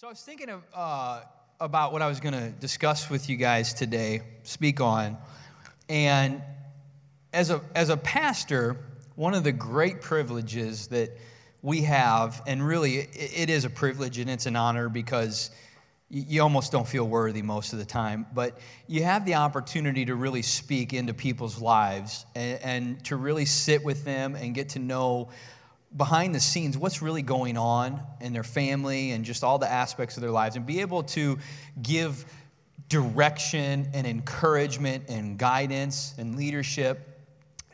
So I was thinking of, uh, about what I was going to discuss with you guys today, speak on. And as a, as a pastor, one of the great privileges that we have, and really it, it is a privilege and it's an honor because you almost don't feel worthy most of the time, but you have the opportunity to really speak into people's lives and, and to really sit with them and get to know behind the scenes what's really going on in their family and just all the aspects of their lives and be able to give direction and encouragement and guidance and leadership.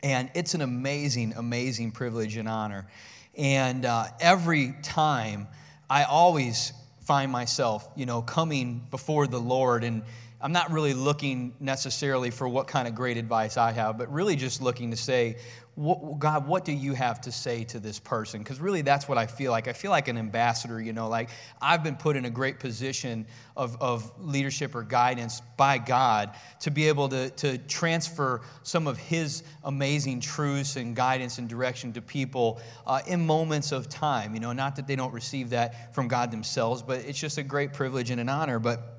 And it's an amazing, amazing privilege and honor. And uh, every time, I always find myself, you know, coming before the Lord and I'm not really looking necessarily for what kind of great advice I have, but really just looking to say, what, God, what do you have to say to this person? Because really, that's what I feel like. I feel like an ambassador, you know, like I've been put in a great position of, of leadership or guidance by God to be able to, to transfer some of His amazing truths and guidance and direction to people uh, in moments of time. You know, not that they don't receive that from God themselves, but it's just a great privilege and an honor. But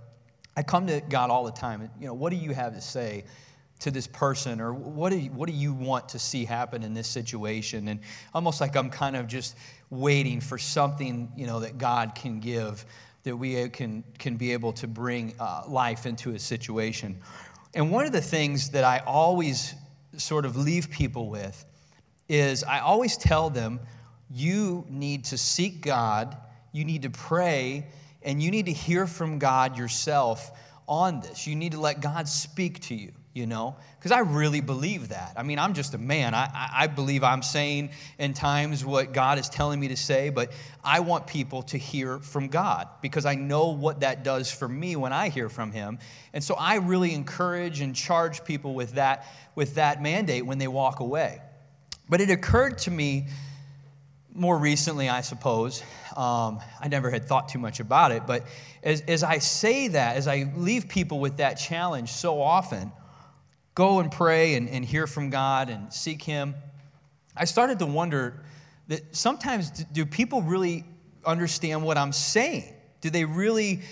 I come to God all the time. You know, what do you have to say? To this person or what do, you, what do you want to see happen in this situation? And almost like i'm kind of just waiting for something you know that god can give that we can, can be able to bring uh, life into a situation. And one of the things that i always sort of leave people with is i always tell them you need to seek god you need to pray and you need to hear from god yourself on this. You need to let god speak to you you know? Because I really believe that. I mean, I'm just a man. I, I believe I'm saying in times what God is telling me to say, but I want people to hear from God because I know what that does for me when I hear from Him. And so I really encourage and charge people with that, with that mandate when they walk away. But it occurred to me more recently, I suppose. Um, I never had thought too much about it, but as, as I say that, as I leave people with that challenge so often, go and pray and, and hear from God and seek Him, I started to wonder that sometimes do people really understand what I'm saying? Do they really,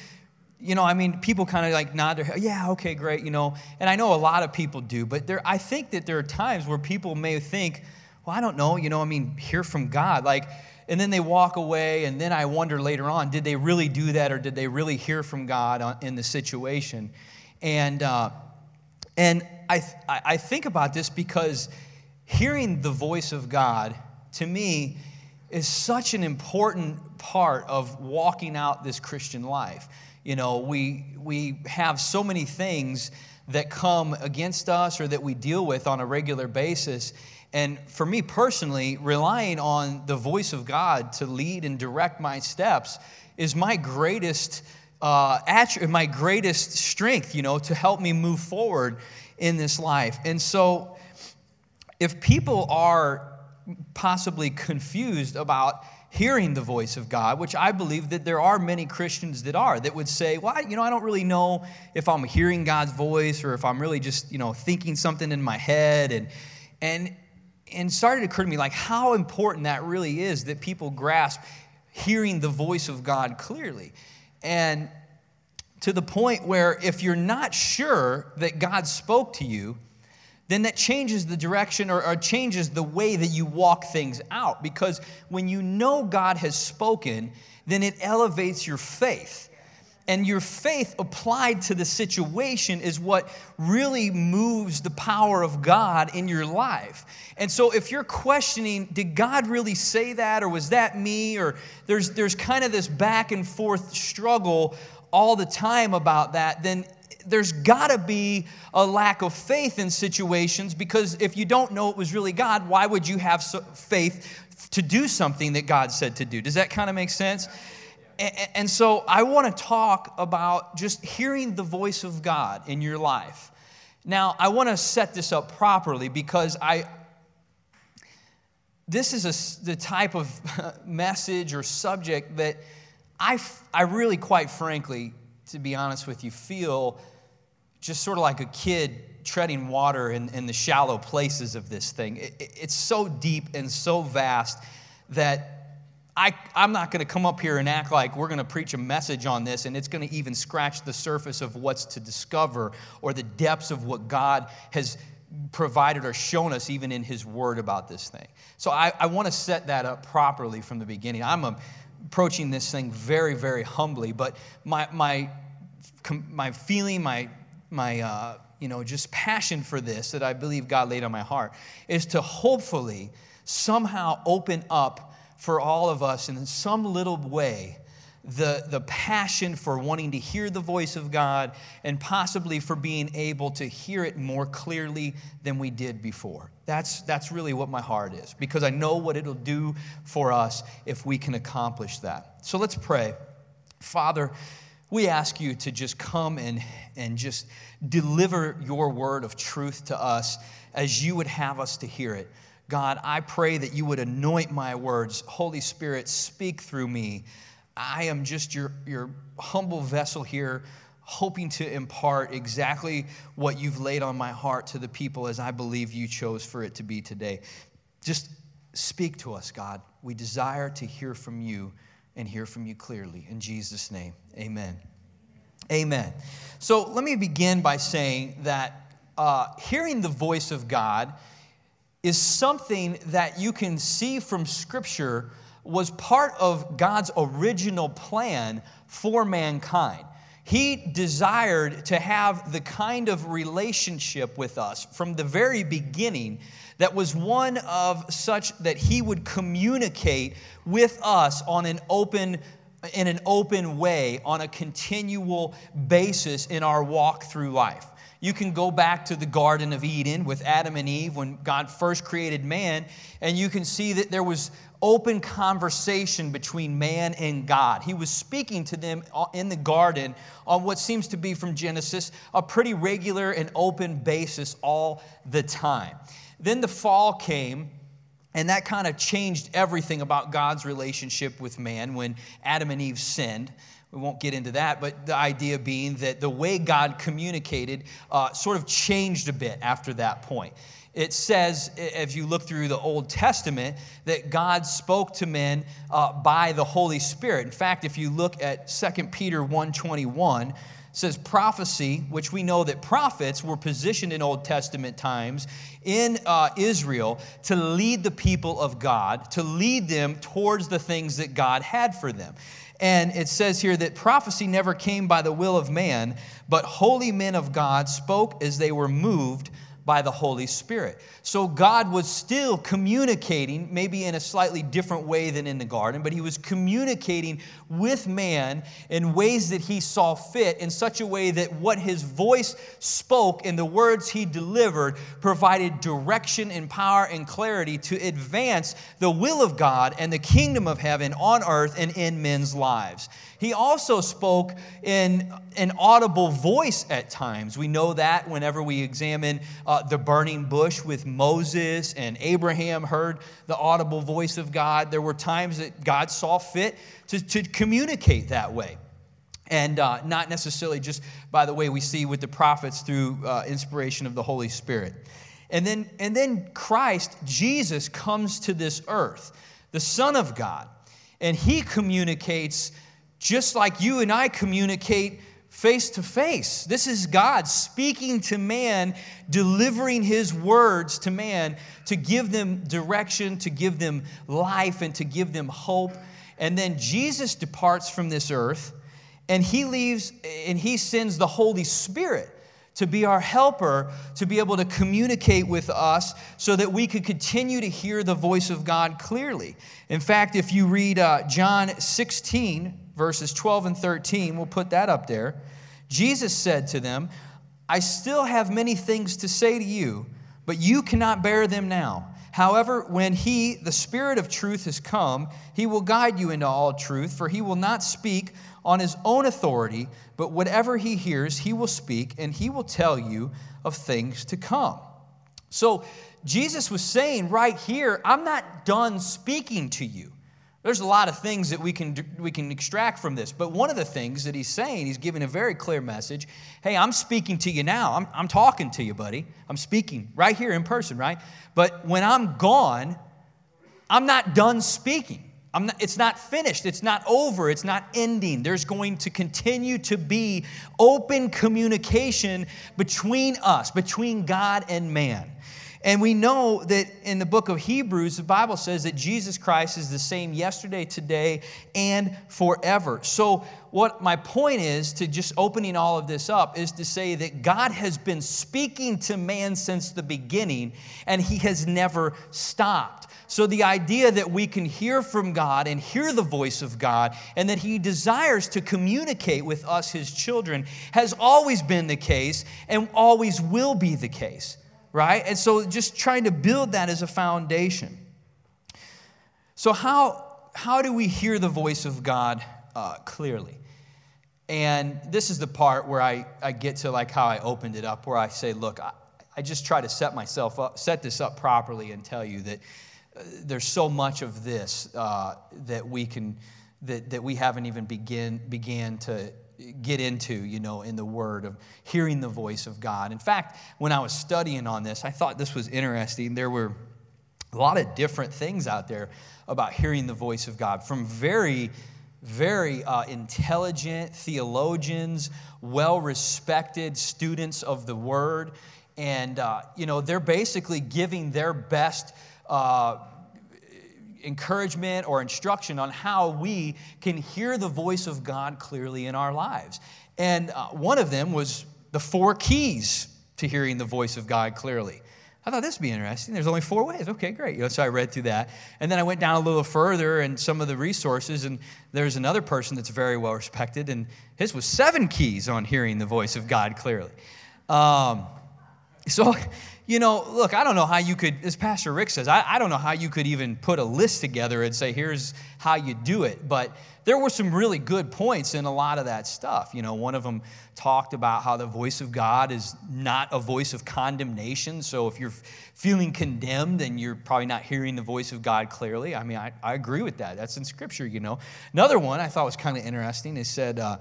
you know, I mean, people kind of like nod their head, yeah, okay, great, you know, and I know a lot of people do, but there, I think that there are times where people may think, well, I don't know, you know, I mean, hear from God. Like, and then they walk away, and then I wonder later on, did they really do that or did they really hear from God in the situation? And, uh, and I, I think about this because hearing the voice of God, to me, is such an important part of walking out this Christian life. You know, we, we have so many things that come against us or that we deal with on a regular basis. And for me personally, relying on the voice of God to lead and direct my steps is my greatest uh, my greatest strength, you know, to help me move forward in this life. And so, if people are possibly confused about hearing the voice of God, which I believe that there are many Christians that are, that would say, well, you know, I don't really know if I'm hearing God's voice or if I'm really just, you know, thinking something in my head. And, and, and started to occur to me like how important that really is that people grasp hearing the voice of God clearly. And to the point where if you're not sure that God spoke to you, then that changes the direction or, or, changes the way that you walk things out. Because when you know God has spoken, then it elevates your faith. And your faith applied to the situation is what really moves the power of God in your life. And so if you're questioning, did God really say that or was that me? Or there's, there's kind of this back and forth struggle all the time about that, then there's got to be a lack of faith in situations because if you don't know it was really God, why would you have faith to do something that God said to do? Does that kind of make sense? And so I want to talk about just hearing the voice of God in your life. Now, I want to set this up properly because I this is a, the type of message or subject that I, I really, quite frankly, to be honest with you, feel just sort of like a kid treading water in, in the shallow places of this thing. It, it's so deep and so vast that I, I'm not going to come up here and act like we're going to preach a message on this and it's going to even scratch the surface of what's to discover or the depths of what God has provided or shown us even in His Word about this thing. So I, I want to set that up properly from the beginning. I'm a, approaching this thing very, very humbly, but my, my, my feeling, my, my uh, you know, just passion for this that I believe God laid on my heart is to hopefully somehow open up for all of us in some little way the, the passion for wanting to hear the voice of God and possibly for being able to hear it more clearly than we did before. That's, that's really what my heart is because I know what it'll do for us if we can accomplish that. So let's pray. Father, we ask you to just come and, and just deliver your word of truth to us as you would have us to hear it. God, I pray that you would anoint my words. Holy Spirit, speak through me. I am just your, your humble vessel here, hoping to impart exactly what you've laid on my heart to the people as I believe you chose for it to be today. Just speak to us, God. We desire to hear from you and hear from you clearly. In Jesus' name, amen. Amen. So let me begin by saying that uh, hearing the voice of God is something that you can see from Scripture was part of God's original plan for mankind. He desired to have the kind of relationship with us from the very beginning that was one of such that He would communicate with us on an open in an open way on a continual basis in our walk through life. You can go back to the Garden of Eden with Adam and Eve when God first created man, and you can see that there was open conversation between man and God. He was speaking to them in the garden on what seems to be from Genesis a pretty regular and open basis all the time. Then the fall came, and that kind of changed everything about God's relationship with man when Adam and Eve sinned. We won't get into that, but the idea being that the way God communicated uh, sort of changed a bit after that point. It says, if you look through the Old Testament, that God spoke to men uh, by the Holy Spirit. In fact, if you look at 2 Peter 121, says prophecy, which we know that prophets were positioned in Old Testament times in uh, Israel to lead the people of God, to lead them towards the things that God had for them. And it says here that prophecy never came by the will of man, but holy men of God spoke as they were moved by the Holy Spirit. So God was still communicating, maybe in a slightly different way than in the garden, but He was communicating with man in ways that He saw fit, in such a way that what His voice spoke and the words He delivered provided direction and power and clarity to advance the will of God and the kingdom of heaven on earth and in men's lives. He also spoke in an audible voice at times. We know that whenever we examine uh, the burning bush with Moses and Abraham heard the audible voice of God. There were times that God saw fit to, to communicate that way. And uh, not necessarily just by the way we see with the prophets through uh, inspiration of the Holy Spirit. And then, and then Christ, Jesus, comes to this earth, the Son of God, and he communicates just like you and I communicate face to face. This is God speaking to man, delivering his words to man to give them direction, to give them life, and to give them hope. And then Jesus departs from this earth and he leaves and he sends the Holy Spirit to be our helper, to be able to communicate with us so that we could continue to hear the voice of God clearly. In fact, if you read uh, John 16, verses 12 and 13, we'll put that up there. Jesus said to them, I still have many things to say to you, but you cannot bear them now. However, when He, the Spirit of truth, has come, He will guide you into all truth, for He will not speak on His own authority, but whatever He hears, He will speak, and He will tell you of things to come. So, Jesus was saying right here, I'm not done speaking to you. There's a lot of things that we can, we can extract from this, but one of the things that he's saying, he's giving a very clear message. Hey, I'm speaking to you now. I'm, I'm talking to you, buddy. I'm speaking right here in person, right? But when I'm gone, I'm not done speaking. Not, it's not finished. It's not over. It's not ending. There's going to continue to be open communication between us, between God and man. And we know that in the book of Hebrews, the Bible says that Jesus Christ is the same yesterday, today, and forever. So, what my point is to just opening all of this up is to say that God has been speaking to man since the beginning, and he has never stopped. So, the idea that we can hear from God and hear the voice of God, and that He desires to communicate with us, His children, has always been the case and always will be the case right? And so just trying to build that as a foundation. So, how, how do we hear the voice of God uh, clearly? And this is the part where I, I get to like how I opened it up, where I say, look, I, I just try to set myself up, set this up properly and tell you that uh, there's so much of this uh, that we can, that, that we haven't even begin, began to, get into, you know, in the Word of hearing the voice of God. In fact, when I was studying on this, I thought this was interesting. There were a lot of different things out there about hearing the voice of God from very, very uh, intelligent theologians, well respected students of the Word. And, uh, you know, they're basically giving their best. Uh, encouragement or instruction on how we can hear the voice of God clearly in our lives. And uh, one of them was the four keys to hearing the voice of God clearly. I thought this would be interesting. There's only four ways. Okay, great. You know, so I read through that. And then I went down a little further and some of the resources, and there's another person that's very well respected, and his was seven keys on hearing the voice of God clearly. Um, so you know, look, I don't know how you could, as Pastor Rick says, I, I, don't know how you could even put a list together and say, here's how you do it. But there were some really good points in a lot of that stuff. You know, one of them talked about how the voice of God is not a voice of condemnation. So if you're feeling condemned and you're probably not hearing the voice of God clearly, I mean, I, I agree with that. That's in Scripture, you know. Another one I thought was kind of interesting. It said, uh,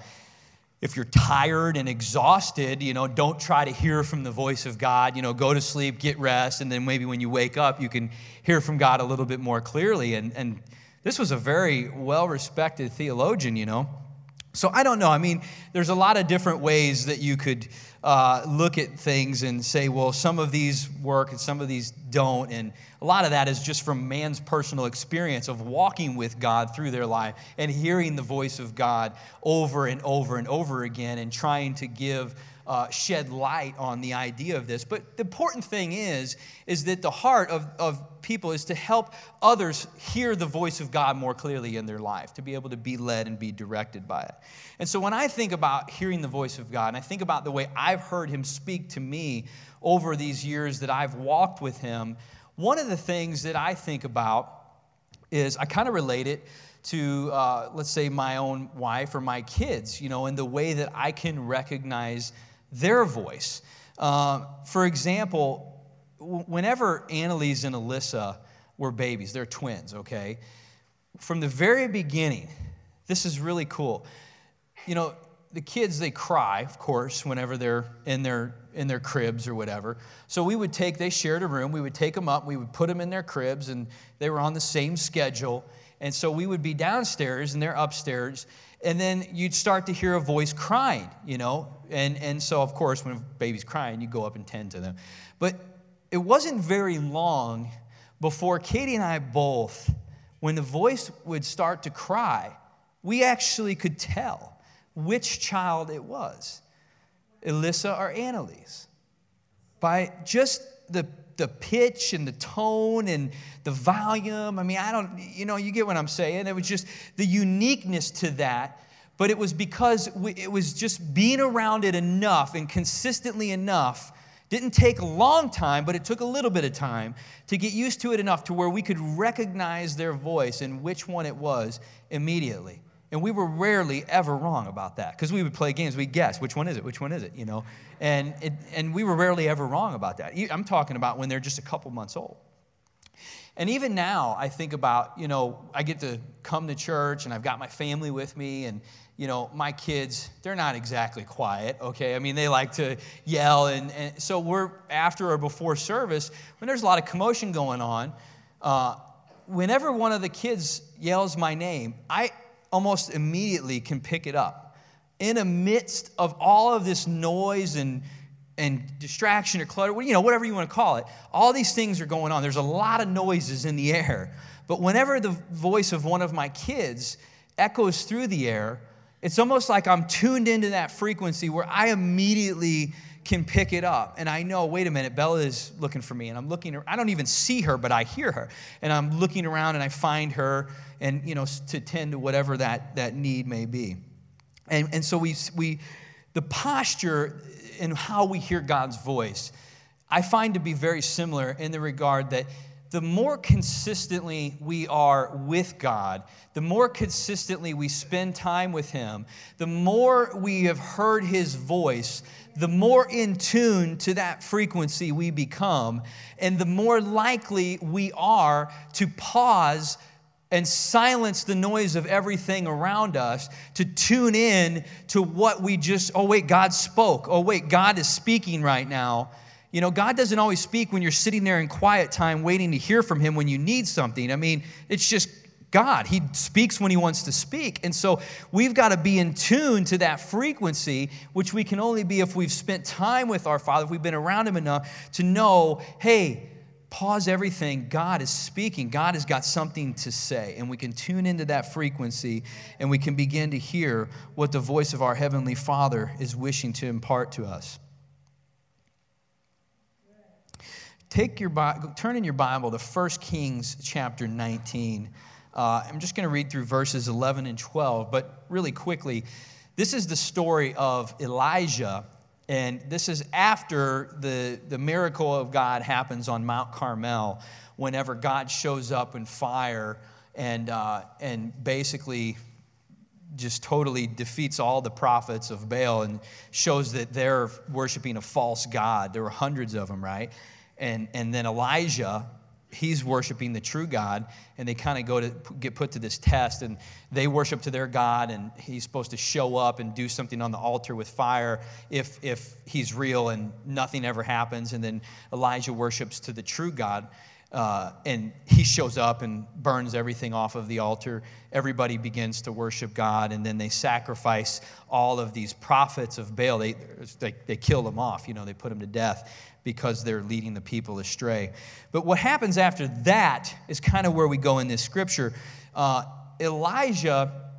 if you're tired and exhausted, you know, don't try to hear from the voice of God. You know, go to sleep, get rest, and then maybe when you wake up, you can hear from God a little bit more clearly. And, and this was a very well respected theologian, you know. So I don't know. I mean, there's a lot of different ways that you could uh, look at things and say, well, some of these work and some of these don't. And a lot of that is just from man's personal experience of walking with God through their life and hearing the voice of God over and over and over again and trying to give uh, shed light on the idea of this. But the important thing is, is that the heart of, of people is to help others hear the voice of God more clearly in their life, to be able to be led and be directed by it. And so when I think about hearing the voice of God, and I think about the way I've heard him speak to me over these years that I've walked with him, one of the things that I think about is I kind of relate it to, uh, let's say, my own wife or my kids, you know, in the way that I can recognize their voice. Uh, for example, whenever Annalise and Alyssa were babies, they're twins, okay? From the very beginning, this is really cool. You know, the kids they cry, of course, whenever they're in their in their cribs or whatever. So we would take they shared a room, we would take them up, we would put them in their cribs and they were on the same schedule. And so we would be downstairs and they're upstairs and then you'd start to hear a voice crying, you know? And, and so, of course, when a baby's crying, you go up and tend to them. But it wasn't very long before Katie and I both, when the voice would start to cry, we actually could tell which child it was Alyssa or Annalise by just the the pitch and the tone and the volume. I mean, I don't, you know, you get what I'm saying. It was just the uniqueness to that. But it was because we, it was just being around it enough and consistently enough. Didn't take a long time, but it took a little bit of time to get used to it enough to where we could recognize their voice and which one it was immediately. And we were rarely ever wrong about that because we would play games. We'd guess, which one is it? Which one is it? You know? And, it, and we were rarely ever wrong about that. I'm talking about when they're just a couple months old. And even now, I think about, you know, I get to come to church and I've got my family with me, and, you know, my kids, they're not exactly quiet, okay? I mean, they like to yell. And, and so we're after or before service, when there's a lot of commotion going on, uh, whenever one of the kids yells my name, I almost immediately can pick it up. In the midst of all of this noise and and distraction or clutter, you know, whatever you want to call it, all these things are going on. There's a lot of noises in the air. But whenever the voice of one of my kids echoes through the air, it's almost like I'm tuned into that frequency where I immediately can pick it up and I know, wait a minute, Bella is looking for me and I'm looking, I don't even see her, but I hear her and I'm looking around and I find her and, you know, to tend to whatever that, that need may be. And, and so we, we, the posture and how we hear God's voice, I find to be very similar in the regard that the more consistently we are with God, the more consistently we spend time with Him, the more we have heard His voice, the more in tune to that frequency we become, and the more likely we are to pause and silence the noise of everything around us to tune in to what we just, oh, wait, God spoke. Oh, wait, God is speaking right now you know, God doesn't always speak when you're sitting there in quiet time waiting to hear from Him when you need something. I mean, it's just God. He speaks when He wants to speak. And so we've got to be in tune to that frequency, which we can only be if we've spent time with our Father, if we've been around Him enough to know, hey, pause everything. God is speaking. God has got something to say. And we can tune into that frequency and we can begin to hear what the voice of our Heavenly Father is wishing to impart to us. Take your turn in your Bible to 1 Kings chapter 19. Uh, I'm just going to read through verses 11 and 12, but really quickly, this is the story of Elijah, and this is after the, the miracle of God happens on Mount Carmel, whenever God shows up in fire and, uh, and basically just totally defeats all the prophets of Baal and shows that they're worshiping a false God. There were hundreds of them, right? And, and then Elijah, he's worshiping the true God, and they kind of go to get put to this test, and they worship to their God, and he's supposed to show up and do something on the altar with fire if, if he's real, and nothing ever happens. And then Elijah worships to the true God. Uh, and he shows up and burns everything off of the altar. Everybody begins to worship God, and then they sacrifice all of these prophets of Baal. They, they, they kill them off, you know, they put them to death because they're leading the people astray. But what happens after that is kind of where we go in this scripture. Uh, Elijah,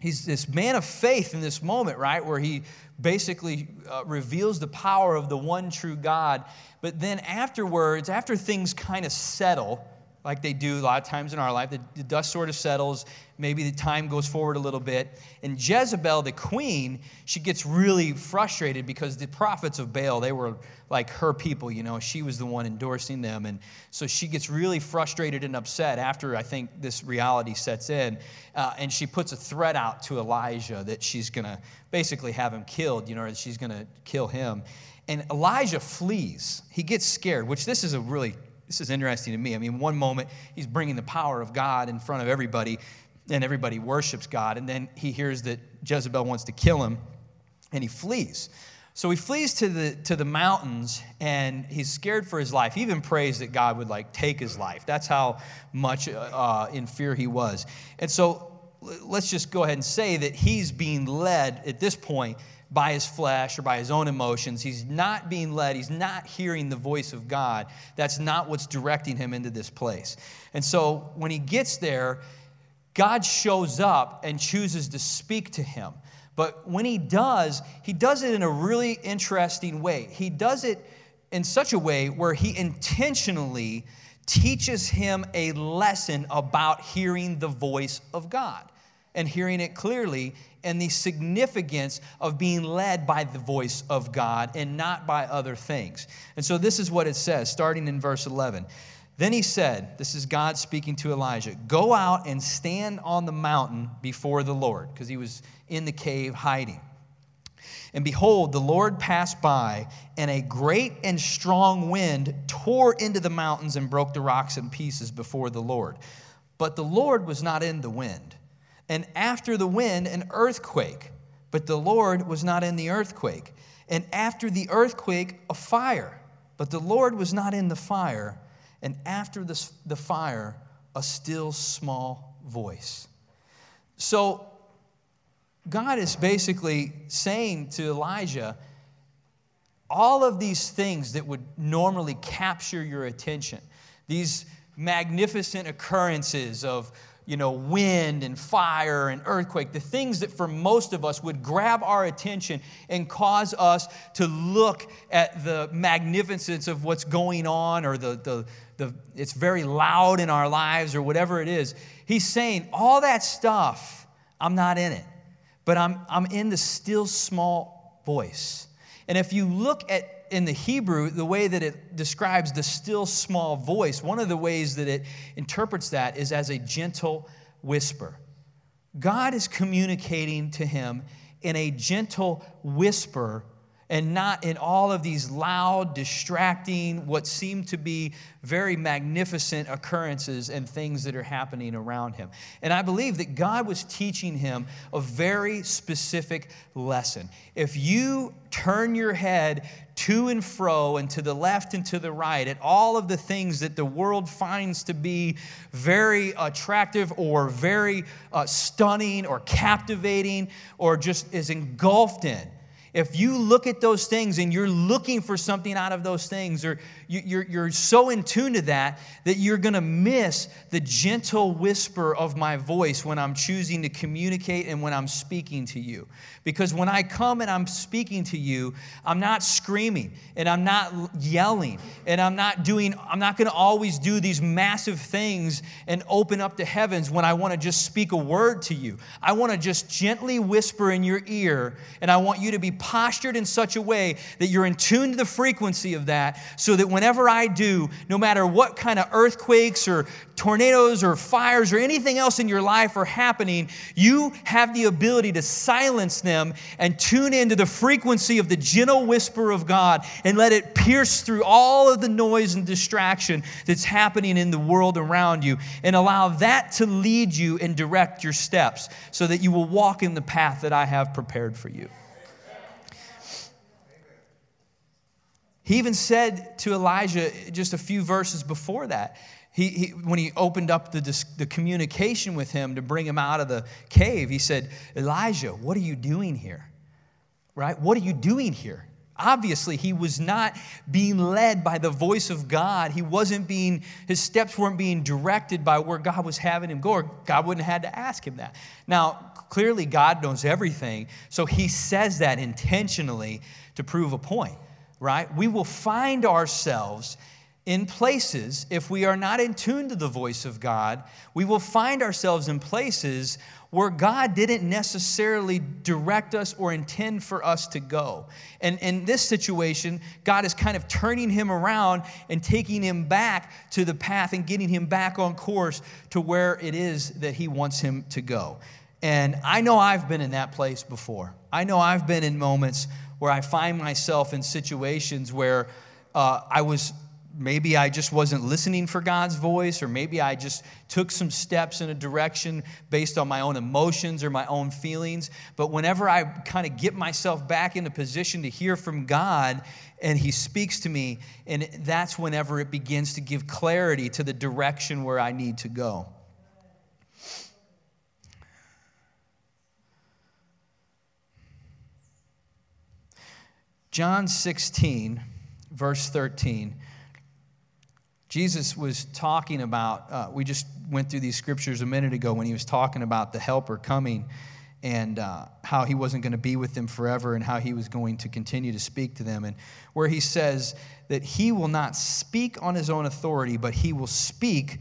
he's this man of faith in this moment, right? Where he basically uh, reveals the power of the one true God. But then afterwards, after things kind of settle, like they do a lot of times in our life. The, the, dust sort of settles. Maybe the time goes forward a little bit. And Jezebel, the queen, she gets really frustrated because the prophets of Baal, they were like her people, you know. She was the one endorsing them. And so she gets really frustrated and upset after I think this reality sets in. Uh, and she puts a threat out to Elijah that she's going to basically have him killed, you know, or she's going to kill him. And Elijah flees. He gets scared, which this is a really this is interesting to me. I mean, one moment he's bringing the power of God in front of everybody, and everybody worships God, and then he hears that Jezebel wants to kill him, and he flees. So he flees to the, to the mountains and he's scared for his life. He even prays that God would like take his life. That's how much uh, in fear he was. And so let's just go ahead and say that he's being led at this point by his flesh or by his own emotions. He's not being led. He's not hearing the voice of God. That's not what's directing him into this place. And so when he gets there, God shows up and chooses to speak to him. But when he does, he does it in a really interesting way. He does it in such a way where he intentionally teaches him a lesson about hearing the voice of God and hearing it clearly and the significance of being led by the voice of God and not by other things. And so this is what it says, starting in verse 11. Then he said, This is God speaking to Elijah, go out and stand on the mountain before the Lord, because he was in the cave hiding. And behold, the Lord passed by, and a great and strong wind tore into the mountains and broke the rocks in pieces before the Lord. But the Lord was not in the wind and after the wind, an earthquake. But the Lord was not in the earthquake. And after the earthquake, a fire. But the Lord was not in the fire. And after the, the fire, a still small voice. So, God is basically saying to Elijah, all of these things that would normally capture your attention, these magnificent occurrences of you know, wind and fire and earthquake, the things that for most of us would grab our attention and cause us to look at the magnificence of what's going on or the, the, the it's very loud in our lives or whatever it is. He's saying, all that stuff, I'm not in it, but I'm, I'm in the still small voice. And if you look at in the Hebrew, the way that it describes the still small voice, one of the ways that it interprets that is as a gentle whisper. God is communicating to him in a gentle whisper and not in all of these loud, distracting, what seem to be very magnificent occurrences and things that are happening around him. And I believe that God was teaching him a very specific lesson. If you turn your head to and fro and to the left and to the right at all of the things that the world finds to be very attractive or very uh, stunning or captivating or just is engulfed in if you look at those things and you're looking for something out of those things, or you're, you're so in tune to that that you're going to miss the gentle whisper of my voice when I'm choosing to communicate and when I'm speaking to you. Because when I come and I'm speaking to you, I'm not screaming and I'm not yelling and I'm not doing, I'm not going to always do these massive things and open up the heavens when I want to just speak a word to you. I want to just gently whisper in your ear and I want you to be postured in such a way that you're in tune to the frequency of that so that whenever I do, no matter what kind of earthquakes or tornadoes or fires or anything else in your life are happening, you have the ability to silence them and tune into the frequency of the gentle whisper of God and let it pierce through all of the noise and distraction that's happening in the world around you and allow that to lead you and direct your steps so that you will walk in the path that I have prepared for you. He even said to Elijah just a few verses before that, he, he, when he opened up the, the communication with him to bring him out of the cave, he said, Elijah, what are you doing here? Right? What are you doing here? Obviously, he was not being led by the voice of God. He wasn't being, his steps weren't being directed by where God was having him go, or God wouldn't have had to ask him that. Now, clearly, God knows everything, so he says that intentionally to prove a point right? We will find ourselves in places, if we are not in tune to the voice of God, we will find ourselves in places where God didn't necessarily direct us or intend for us to go. And in this situation, God is kind of turning him around and taking him back to the path and getting him back on course to where it is that he wants him to go. And I know I've been in that place before. I know I've been in moments where I find myself in situations where uh, I was maybe I just wasn't listening for God's voice, or maybe I just took some steps in a direction based on my own emotions or my own feelings. But whenever I kind of get myself back in a position to hear from God and He speaks to me, and that's whenever it begins to give clarity to the direction where I need to go. John 16, verse 13. Jesus was talking about, uh, we just went through these scriptures a minute ago when he was talking about the helper coming and uh, how he wasn't going to be with them forever and how he was going to continue to speak to them. And where he says that he will not speak on his own authority, but he will speak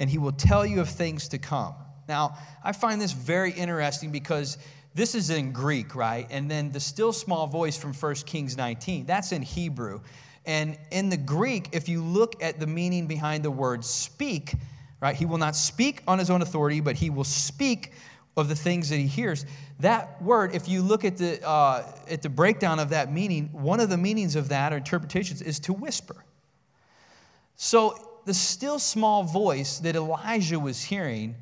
and he will tell you of things to come. Now, I find this very interesting because this is in Greek, right? And then the still small voice from 1 Kings 19, that's in Hebrew. And in the Greek, if you look at the meaning behind the word speak, right, he will not speak on his own authority, but he will speak of the things that he hears. That word, if you look at the, uh, at the breakdown of that meaning, one of the meanings of that or interpretations is to whisper. So the still small voice that Elijah was hearing,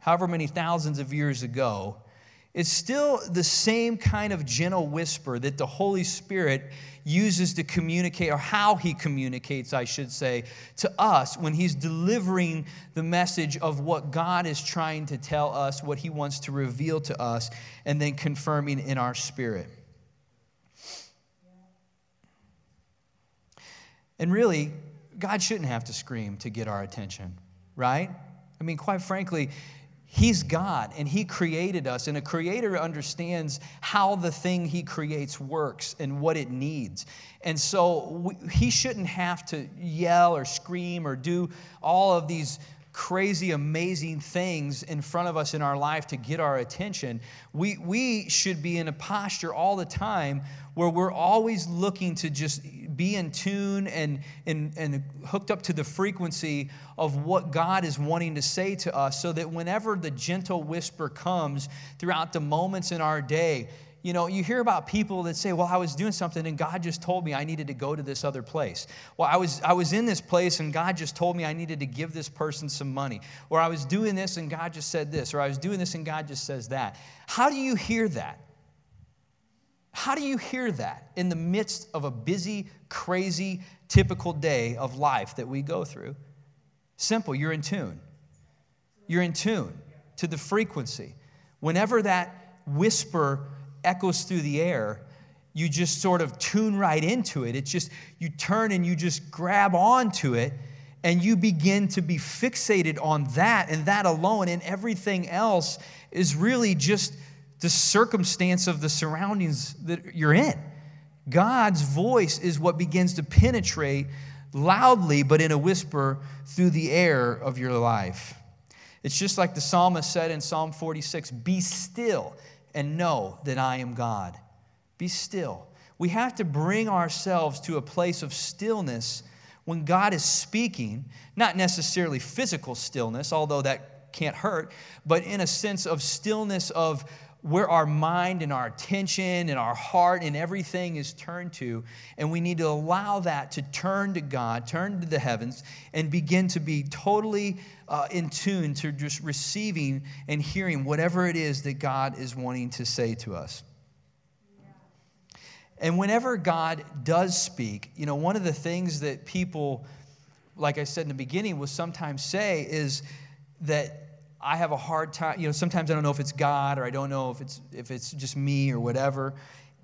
however many thousands of years ago, It's still the same kind of gentle whisper that the Holy Spirit uses to communicate, or how He communicates, I should say, to us when He's delivering the message of what God is trying to tell us, what He wants to reveal to us, and then confirming in our spirit. And really, God shouldn't have to scream to get our attention, right? I mean, quite frankly, He's God and He created us, and a creator understands how the thing He creates works and what it needs. And so we, He shouldn't have to yell or scream or do all of these crazy, amazing things in front of us in our life to get our attention. We, we should be in a posture all the time where we're always looking to just be in tune and, and, and hooked up to the frequency of what God is wanting to say to us so that whenever the gentle whisper comes throughout the moments in our day, you know, you hear about people that say, Well, I was doing something and God just told me I needed to go to this other place. Well, I was, I was in this place and God just told me I needed to give this person some money. Or I was doing this and God just said this. Or I was doing this and God just says that. How do you hear that? How do you hear that in the midst of a busy, crazy, typical day of life that we go through? Simple, you're in tune. You're in tune to the frequency. Whenever that whisper echoes through the air, you just sort of tune right into it. It's just, you turn and you just grab onto it and you begin to be fixated on that and that alone, and everything else is really just the circumstance of the surroundings that you're in. God's voice is what begins to penetrate loudly, but in a whisper, through the air of your life. It's just like the psalmist said in Psalm 46 Be still and know that I am God. Be still. We have to bring ourselves to a place of stillness when God is speaking, not necessarily physical stillness, although that can't hurt, but in a sense of stillness of where our mind and our attention and our heart and everything is turned to. And we need to allow that to turn to God, turn to the heavens, and begin to be totally uh, in tune to just receiving and hearing whatever it is that God is wanting to say to us. And whenever God does speak, you know, one of the things that people, like I said in the beginning, will sometimes say is that I have a hard time, you know, sometimes I don't know if it's God or I don't know if it's, if it's just me or whatever.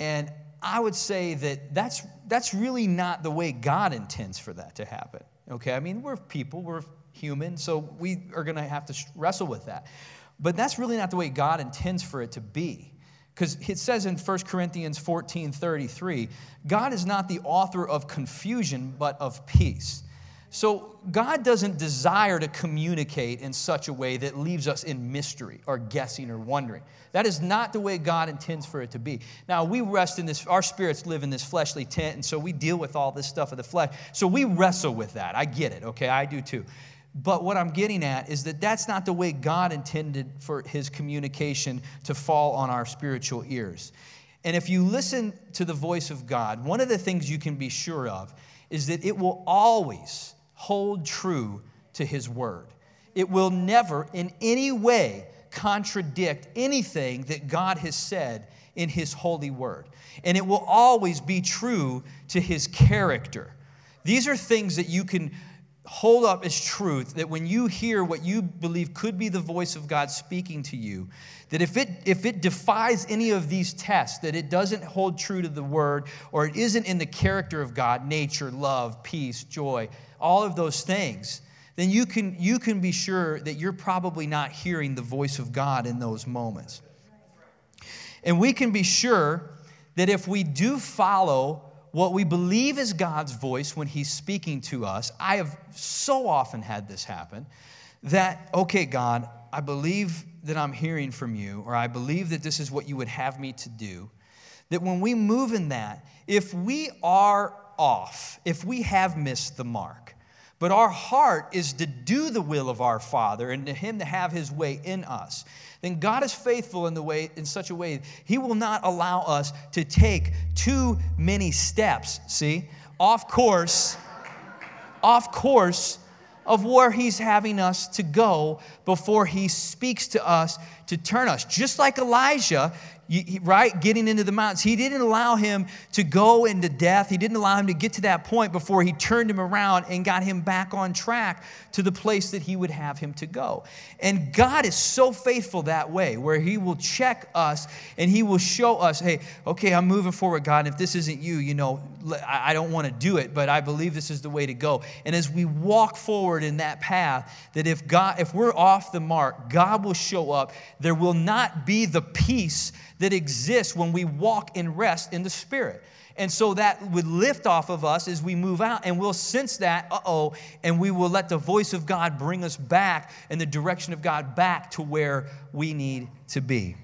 And I would say that that's, that's really not the way God intends for that to happen. Okay, I mean, we're people, we're human, so we are going to have to wrestle with that. But that's really not the way God intends for it to be. Because it says in 1 Corinthians 14 33, God is not the author of confusion, but of peace. So, God doesn't desire to communicate in such a way that leaves us in mystery or guessing or wondering. That is not the way God intends for it to be. Now, we rest in this, our spirits live in this fleshly tent, and so we deal with all this stuff of the flesh. So, we wrestle with that. I get it, okay? I do too. But what I'm getting at is that that's not the way God intended for his communication to fall on our spiritual ears. And if you listen to the voice of God, one of the things you can be sure of is that it will always hold true to his word. It will never in any way contradict anything that God has said in his holy word. And it will always be true to his character. These are things that you can hold up as truth that when you hear what you believe could be the voice of God speaking to you, that if it, if it defies any of these tests, that it doesn't hold true to the word or it isn't in the character of God, nature, love, peace, joy, all of those things, then you can, you can be sure that you're probably not hearing the voice of God in those moments. And we can be sure that if we do follow what we believe is God's voice when He's speaking to us, I have so often had this happen that, okay, God, I believe that I'm hearing from you, or I believe that this is what you would have me to do. That when we move in that, if we are off, if we have missed the mark, but our heart is to do the will of our Father and to Him to have His way in us, then God is faithful in the way in such a way He will not allow us to take too many steps. See, off course, off course of where He's having us to go before He speaks to us to turn us. Just like Elijah, right, getting into the mountains, he didn't allow him to go into death. He didn't allow him to get to that point before he turned him around and got him back on track to the place that he would have him to go. And God is so faithful that way, where he will check us and he will show us, hey, okay, I'm moving forward, God. And if this isn't you, you know, I don't want to do it, but I believe this is the way to go. And as we walk forward in that path, that if God, if we're off the mark, God will show up. There will not be the peace that exists when we walk in rest in the Spirit. And so that would lift off of us as we move out, and we'll sense that, uh oh, and we will let the voice of God bring us back in the direction of God back to where we need to be.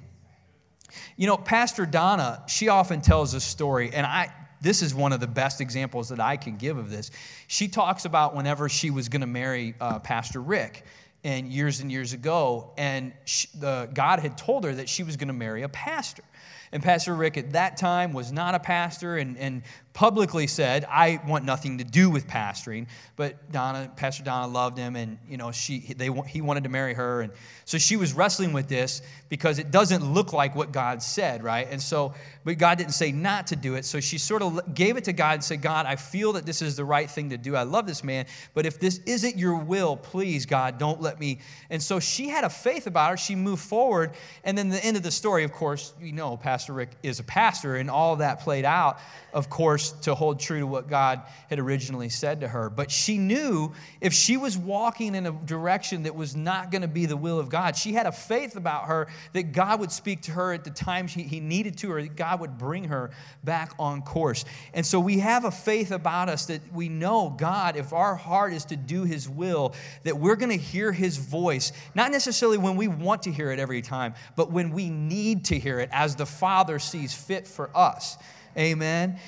You know, Pastor Donna, she often tells a story, and I, this is one of the best examples that I can give of this. She talks about whenever she was going to marry uh, Pastor Rick, and years and years ago, and she, the, God had told her that she was going to marry a pastor. And Pastor Rick at that time was not a pastor and, and publicly said, I want nothing to do with pastoring. But Donna, Pastor Donna loved him and, you know, she, they, he wanted to marry her. And so she was wrestling with this because it doesn't look like what God said, right? And so, but God didn't say not to do it. So she sort of gave it to God and said, God, I feel that this is the right thing to do. I love this man. But if this isn't your will, please, God, don't let me. And so she had a faith about her. She moved forward. And then the end of the story, of course, you know, Pastor Rick is a pastor and all that played out of course, to hold true to what God had originally said to her. But she knew if she was walking in a direction that was not going to be the will of God, she had a faith about her that God would speak to her at the time he needed to, or that God would bring her back on course. And so we have a faith about us that we know God, if our heart is to do His will, that we're going to hear His voice, not necessarily when we want to hear it every time, but when we need to hear it as the Father sees fit for us. Amen.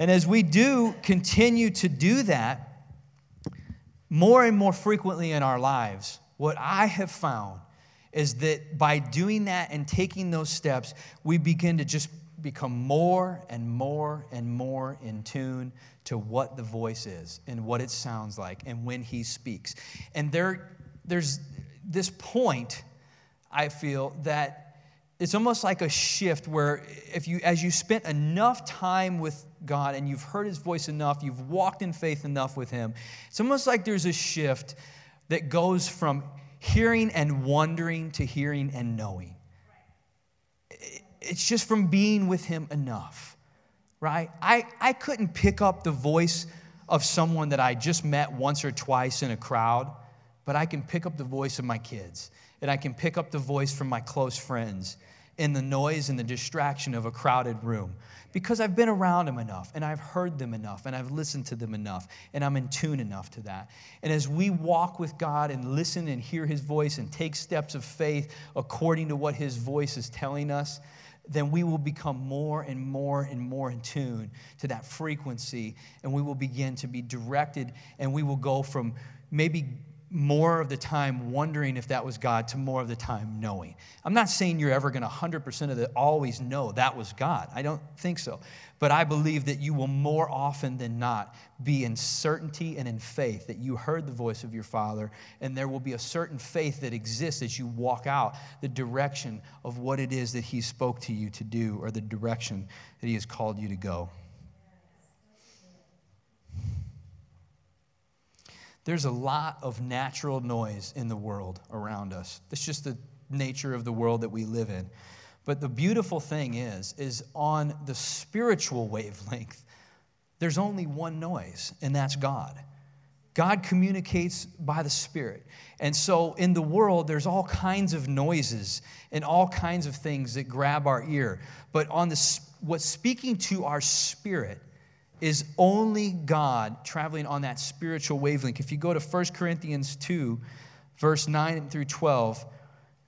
And as we do continue to do that more and more frequently in our lives, what I have found is that by doing that and taking those steps, we begin to just become more and more and more in tune to what the voice is and what it sounds like and when he speaks. And there, there's this point, I feel, that it's almost like a shift where if you as you spent enough time with God and you've heard his voice enough, you've walked in faith enough with him, it's almost like there's a shift that goes from hearing and wondering to hearing and knowing. It's just from being with him enough, right? I, I couldn't pick up the voice of someone that I just met once or twice in a crowd, but I can pick up the voice of my kids and I can pick up the voice from my close friends in the noise and the distraction of a crowded room because I've been around them enough and I've heard them enough and I've listened to them enough and I'm in tune enough to that. And as we walk with God and listen and hear His voice and take steps of faith according to what His voice is telling us, then we will become more and more and more in tune to that frequency and we will begin to be directed and we will go from maybe more of the time wondering if that was God to more of the time knowing. I'm not saying you're ever going to 100% of the always know that was God. I don't think so. But I believe that you will more often than not be in certainty and in faith that you heard the voice of your Father, and there will be a certain faith that exists as you walk out the direction of what it is that He spoke to you to do or the direction that He has called you to go. There's a lot of natural noise in the world around us. It's just the nature of the world that we live in. But the beautiful thing is, is on the spiritual wavelength, there's only one noise, and that's God. God communicates by the Spirit. And so in the world, there's all kinds of noises and all kinds of things that grab our ear. But on the, what's speaking to our spirit is only God traveling on that spiritual wavelength. If you go to 1 Corinthians 2, verse 9 through 12,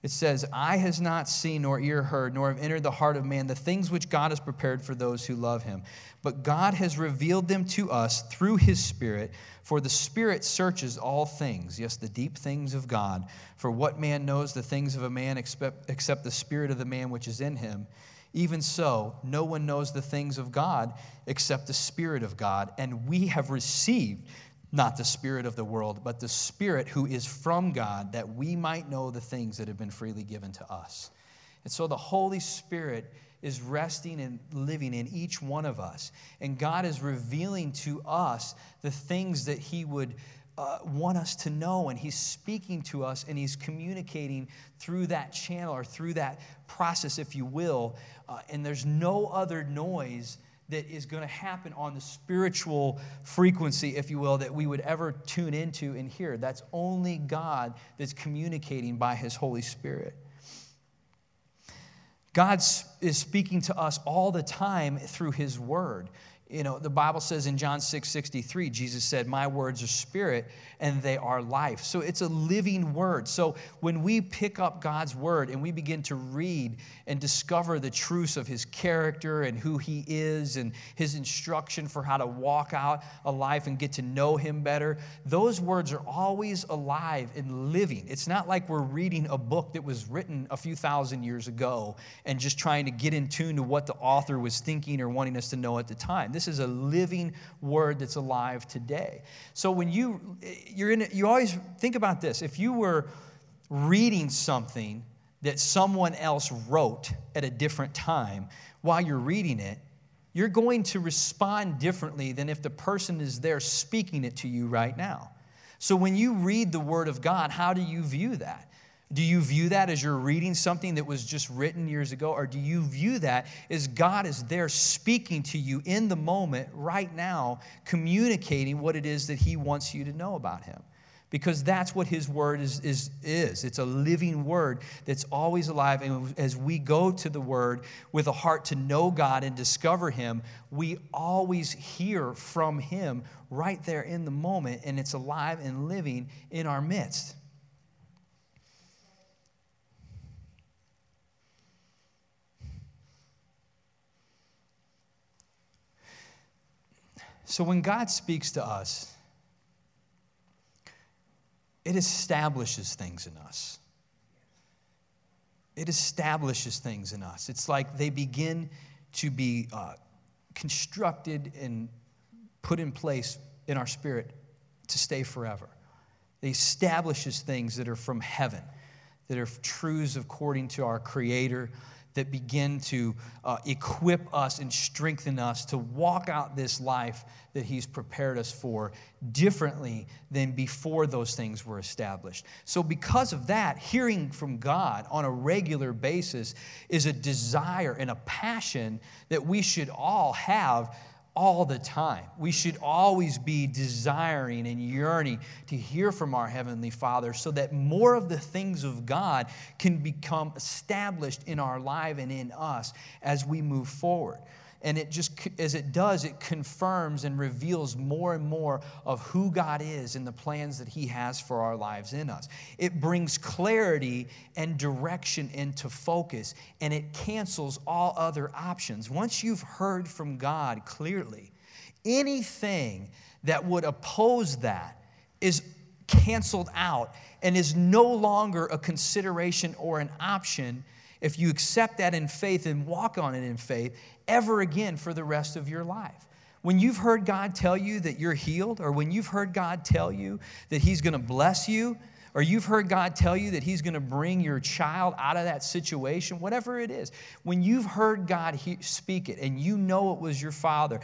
it says, Eye has not seen nor ear heard, nor have entered the heart of man the things which God has prepared for those who love him. But God has revealed them to us through his Spirit. For the Spirit searches all things, yes, the deep things of God. For what man knows the things of a man except, except the Spirit of the man which is in him? Even so, no one knows the things of God except the Spirit of God. And we have received not the spirit of the world, but the spirit who is from God, that we might know the things that have been freely given to us. And so the Holy Spirit is resting and living in each one of us. And God is revealing to us the things that He would uh, want us to know. And He's speaking to us and He's communicating through that channel or through that process, if you will. Uh, and there's no other noise that is going to happen on the spiritual frequency, if you will, that we would ever tune into and hear. That's only God that's communicating by His Holy Spirit. God is speaking to us all the time through His Word. You know, the Bible says in John 6 63, Jesus said, My words are spirit and they are life. So it's a living word. So when we pick up God's word and we begin to read and discover the truths of his character and who he is and his instruction for how to walk out a life and get to know him better, those words are always alive and living. It's not like we're reading a book that was written a few thousand years ago and just trying to get in tune to what the author was thinking or wanting us to know at the time. This is a living word that's alive today. So when you you're in you always think about this. If you were reading something that someone else wrote at a different time while you're reading it, you're going to respond differently than if the person is there speaking it to you right now. So when you read the Word of God, how do you view that? Do you view that as you're reading something that was just written years ago? Or do you view that as God is there speaking to you in the moment, right now, communicating what it is that He wants you to know about Him? Because that's what His Word is, is, is. It's a living Word that's always alive. And as we go to the Word with a heart to know God and discover Him, we always hear from Him right there in the moment, and it's alive and living in our midst. So when God speaks to us, it establishes things in us. It establishes things in us. It's like they begin to be uh, constructed and put in place in our spirit to stay forever. It establishes things that are from heaven, that are truths according to our Creator, that begin to uh, equip us and strengthen us to walk out this life that He's prepared us for differently than before those things were established. So, because of that, hearing from God on a regular basis is a desire and a passion that we should all have all the time. We should always be desiring and yearning to hear from our Heavenly Father so that more of the things of God can become established in our life and in us as we move forward. And it just, as it does, it confirms and reveals more and more of who God is and the plans that He has for our lives in us. It brings clarity and direction into focus, and it cancels all other options. Once you've heard from God clearly, anything that would oppose that is canceled out and is no longer a consideration or an option if you accept that in faith and walk on it in faith ever again for the rest of your life. When you've heard God tell you that you're healed, or when you've heard God tell you that He's going to bless you, or you've heard God tell you that He's going to bring your child out of that situation, whatever it is, when you've heard God speak it and you know it was your Father,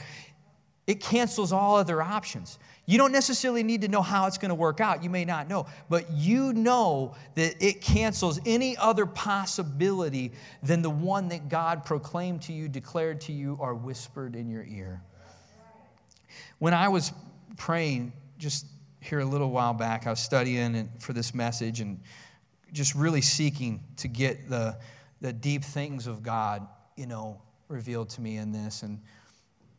it cancels all other options. You don't necessarily need to know how it's going to work out. You may not know, but you know that it cancels any other possibility than the one that God proclaimed to you, declared to you, or whispered in your ear. When I was praying just here a little while back, I was studying for this message and just really seeking to get the, the deep things of God, you know, revealed to me in this. And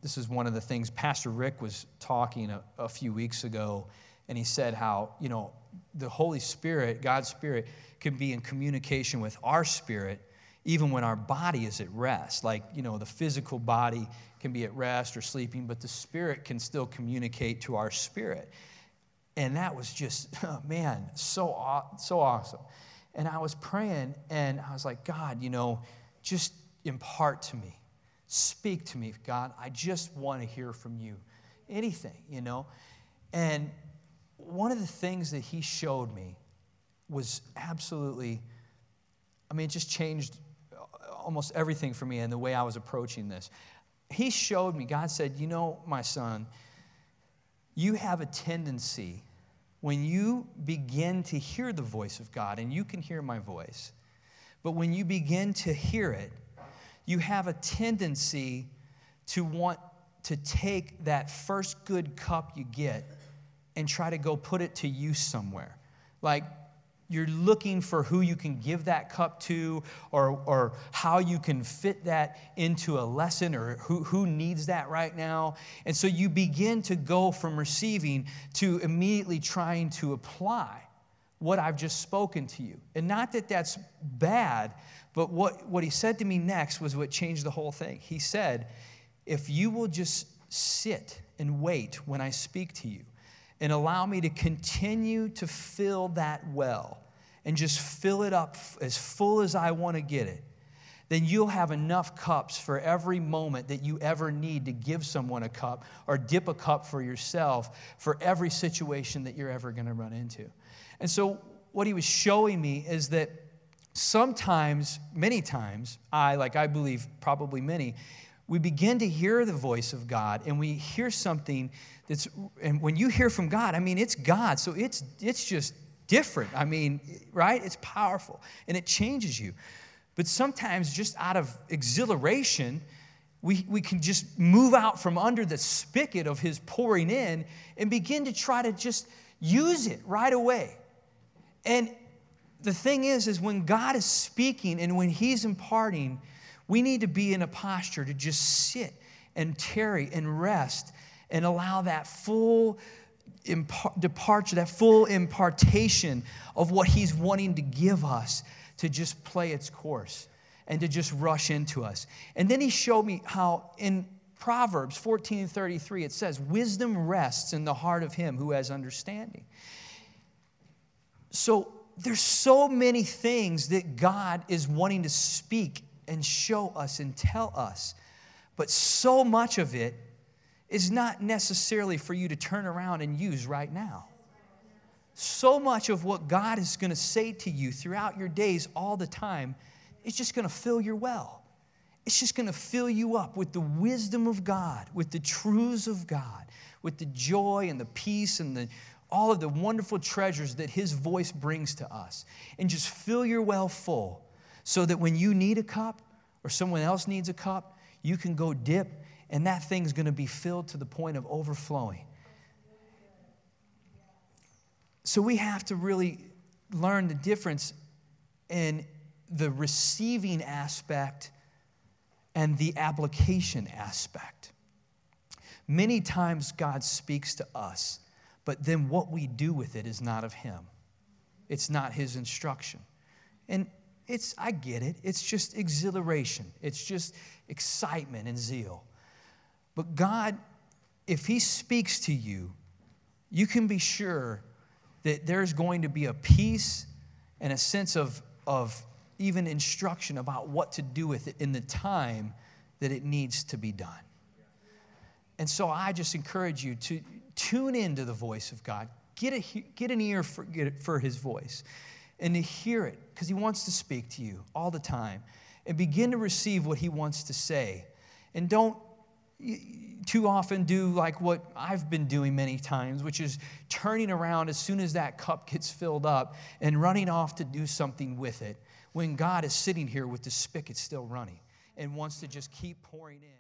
this is one of the things Pastor Rick was talking a, a few weeks ago, and he said how, you know, the Holy Spirit, God's Spirit, can be in communication with our spirit even when our body is at rest. Like, you know, the physical body can be at rest or sleeping, but the spirit can still communicate to our spirit. And that was just, oh, man, so, so awesome. And I was praying and I was like, God, you know, just impart to me Speak to me, God. I just want to hear from you. Anything, you know. And one of the things that he showed me was absolutely, I mean, it just changed uh, almost everything for me and the way I was approaching this. He showed me, God said, You know, my son, you have a tendency when you begin to hear the voice of God, and you can hear my voice, but when you begin to hear it, you have a tendency to want to take that first good cup you get and try to go put it to use somewhere. Like you're looking for who you can give that cup to or, or how you can fit that into a lesson or who, who needs that right now. And so you begin to go from receiving to immediately trying to apply what I've just spoken to you. And not that that's bad, but what, what he said to me next was what changed the whole thing. He said, If you will just sit and wait when I speak to you, and allow me to continue to fill that well and just fill it up as full as I want to get it, then you'll have enough cups for every moment that you ever need to give someone a cup or dip a cup for yourself for every situation that you're ever going to run into. And so, what he was showing me is that sometimes, many times, I, like I believe probably many, we begin to hear the voice of God and we hear something that's, and when you hear from God, I mean, it's God, so it's, it's just different. I mean, right? It's powerful and it changes you. But sometimes, just out of exhilaration, we, we can just move out from under the spigot of His pouring in and begin to try to just use it right away. And the thing is, is when God is speaking and when He's imparting, we need to be in a posture to just sit and tarry and rest and allow that full impar- departure, that full impartation of what He's wanting to give us to just play its course and to just rush into us. And then He showed me how in Proverbs 14 33, it says, Wisdom rests in the heart of him who has understanding. So there's so many things that God is wanting to speak and show us and tell us. But so much of it is not necessarily for you to turn around and use right now. So much of what God is going to say to you throughout your days all the time is just going to fill your well. It's just going to fill you up with the wisdom of God, with the truths of God, with the joy and the peace and the, all of the wonderful treasures that His voice brings to us. And just fill your well full so that when you need a cup or someone else needs a cup, you can go dip and that thing's going to be filled to the point of overflowing. So we have to really learn the difference in the receiving aspect and the application aspect. Many times God speaks to us, but then what we do with it is not of Him. It's not His instruction. And it's, I get it. It's just exhilaration, it's just excitement and zeal. But God, if He speaks to you, you can be sure that there's going to be a peace and a sense of, of even instruction about what to do with it in the time that it needs to be done. And so I just encourage you to tune into the voice of God. Get, a, get an ear for, get for his voice and to hear it because he wants to speak to you all the time and begin to receive what he wants to say. And don't too often do like what I've been doing many times, which is turning around as soon as that cup gets filled up and running off to do something with it when God is sitting here with the spigot still running and wants to just keep pouring in.